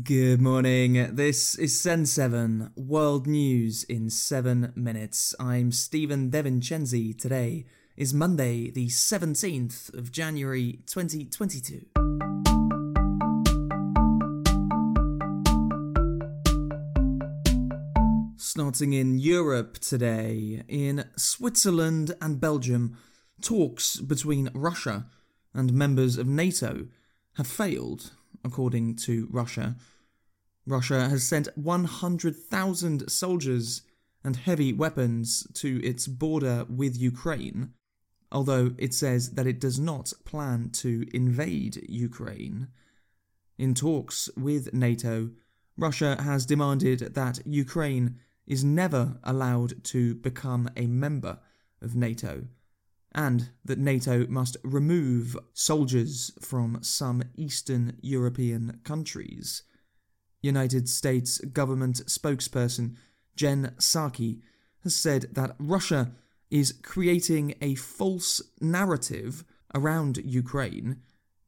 Good morning. This is Sen 7 World News in 7 minutes. I'm Stephen Devincenzi. Today is Monday, the 17th of January 2022. Starting in Europe today, in Switzerland and Belgium, talks between Russia and members of NATO have failed according to Russia. Russia has sent 100,000 soldiers and heavy weapons to its border with Ukraine, although it says that it does not plan to invade Ukraine. In talks with NATO, Russia has demanded that Ukraine is never allowed to become a member of NATO and that NATO must remove soldiers from some Eastern European countries. United States government spokesperson Jen Psaki has said that Russia is creating a false narrative around Ukraine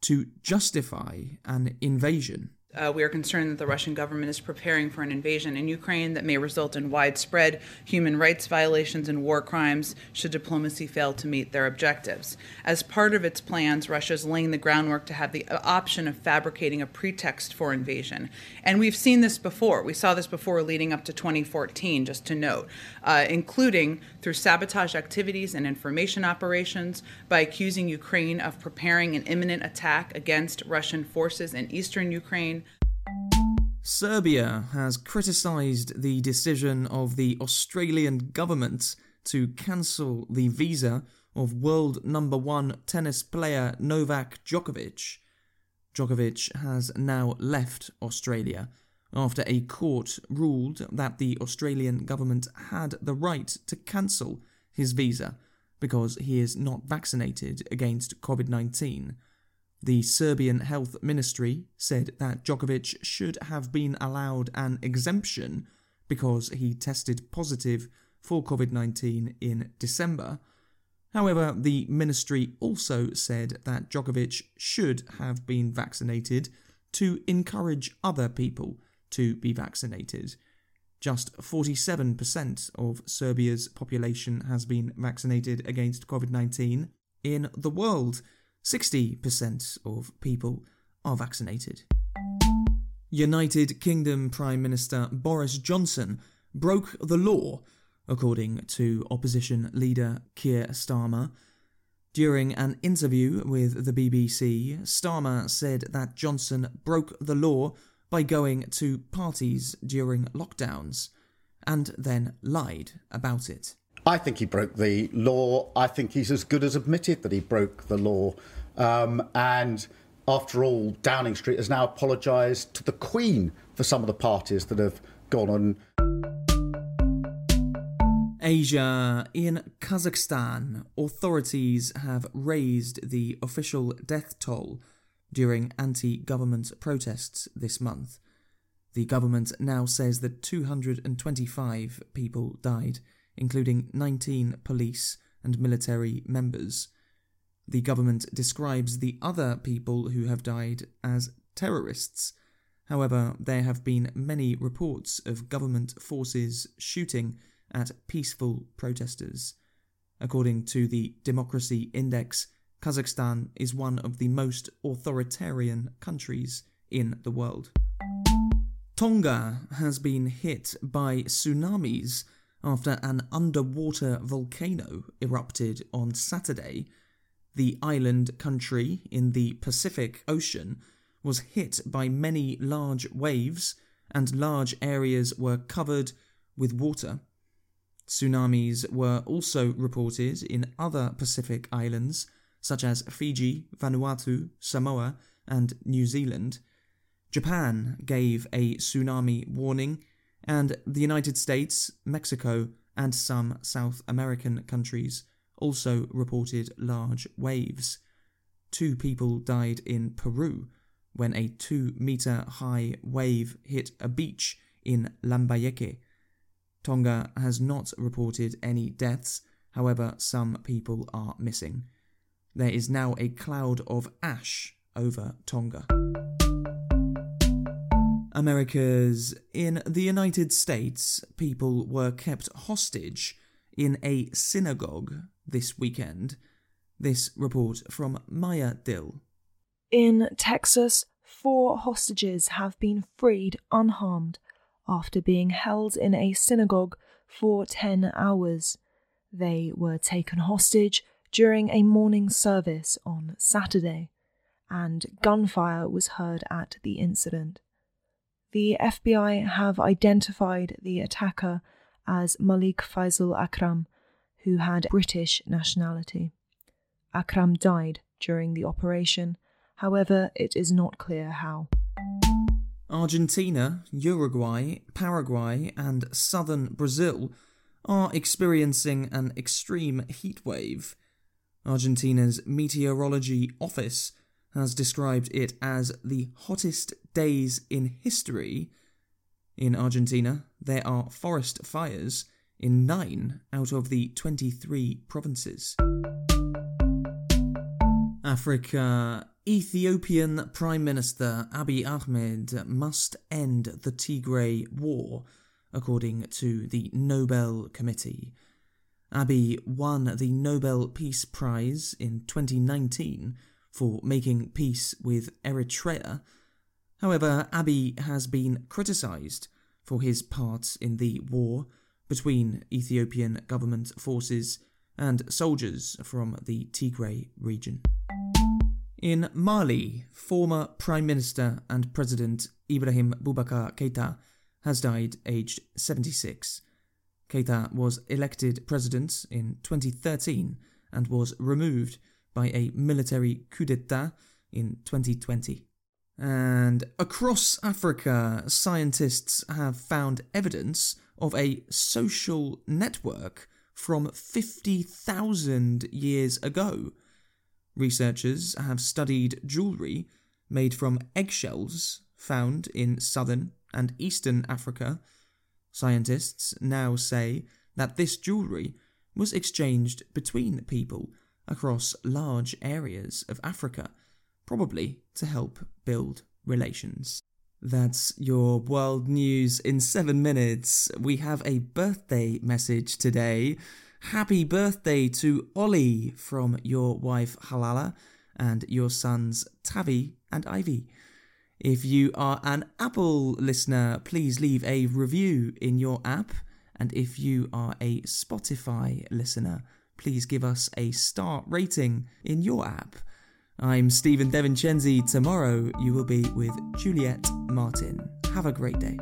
to justify an invasion. Uh, we are concerned that the Russian government is preparing for an invasion in Ukraine that may result in widespread human rights violations and war crimes should diplomacy fail to meet their objectives. As part of its plans, Russia is laying the groundwork to have the option of fabricating a pretext for invasion. And we've seen this before. We saw this before leading up to 2014, just to note, uh, including through sabotage activities and information operations by accusing Ukraine of preparing an imminent attack against Russian forces in eastern Ukraine Serbia has criticised the decision of the Australian government to cancel the visa of world number one tennis player Novak Djokovic. Djokovic has now left Australia after a court ruled that the Australian government had the right to cancel his visa because he is not vaccinated against COVID 19. The Serbian Health Ministry said that Djokovic should have been allowed an exemption because he tested positive for COVID 19 in December. However, the ministry also said that Djokovic should have been vaccinated to encourage other people to be vaccinated. Just 47% of Serbia's population has been vaccinated against COVID 19 in the world. 60% of people are vaccinated. United Kingdom Prime Minister Boris Johnson broke the law, according to opposition leader Keir Starmer. During an interview with the BBC, Starmer said that Johnson broke the law by going to parties during lockdowns and then lied about it. I think he broke the law. I think he's as good as admitted that he broke the law. Um, and after all, Downing Street has now apologised to the Queen for some of the parties that have gone on. Asia. In Kazakhstan, authorities have raised the official death toll during anti government protests this month. The government now says that 225 people died including 19 police and military members. The government describes the other people who have died as terrorists. However, there have been many reports of government forces shooting at peaceful protesters. According to the Democracy Index, Kazakhstan is one of the most authoritarian countries in the world. Tonga has been hit by tsunamis after an underwater volcano erupted on Saturday. The island country in the Pacific Ocean was hit by many large waves, and large areas were covered with water. Tsunamis were also reported in other Pacific islands, such as Fiji, Vanuatu, Samoa, and New Zealand. Japan gave a tsunami warning and the United States, Mexico, and some South American countries also reported large waves. Two people died in Peru when a two meter high wave hit a beach in Lambayeque. Tonga has not reported any deaths, however, some people are missing. There is now a cloud of ash over Tonga. America's in the United States, people were kept hostage in a synagogue this weekend. This report from Maya Dill. In Texas, four hostages have been freed unharmed after being held in a synagogue for 10 hours. They were taken hostage during a morning service on Saturday, and gunfire was heard at the incident. The FBI have identified the attacker as Malik Faisal Akram, who had British nationality. Akram died during the operation, however, it is not clear how. Argentina, Uruguay, Paraguay, and southern Brazil are experiencing an extreme heat wave. Argentina's meteorology office has described it as the hottest days in history. In Argentina, there are forest fires in nine out of the 23 provinces. Africa Ethiopian Prime Minister Abiy Ahmed must end the Tigray war, according to the Nobel Committee. Abiy won the Nobel Peace Prize in 2019 for making peace with Eritrea. However, Abiy has been criticised for his part in the war between Ethiopian government forces and soldiers from the Tigray region. In Mali, former Prime Minister and President Ibrahim Boubacar Keita has died aged 76. Keita was elected president in 2013 and was removed by a military coup d'etat in 2020. And across Africa, scientists have found evidence of a social network from 50,000 years ago Researchers have studied jewellery made from eggshells found in southern and eastern Africa. Scientists now say that this jewellery was exchanged between people across large areas of Africa, probably to help build relations. That's your world news in seven minutes. We have a birthday message today. Happy birthday to Ollie from your wife Halala and your sons Tavi and Ivy. If you are an Apple listener, please leave a review in your app. And if you are a Spotify listener, please give us a star rating in your app. I'm Stephen Devincenzi. Tomorrow you will be with Juliet Martin. Have a great day.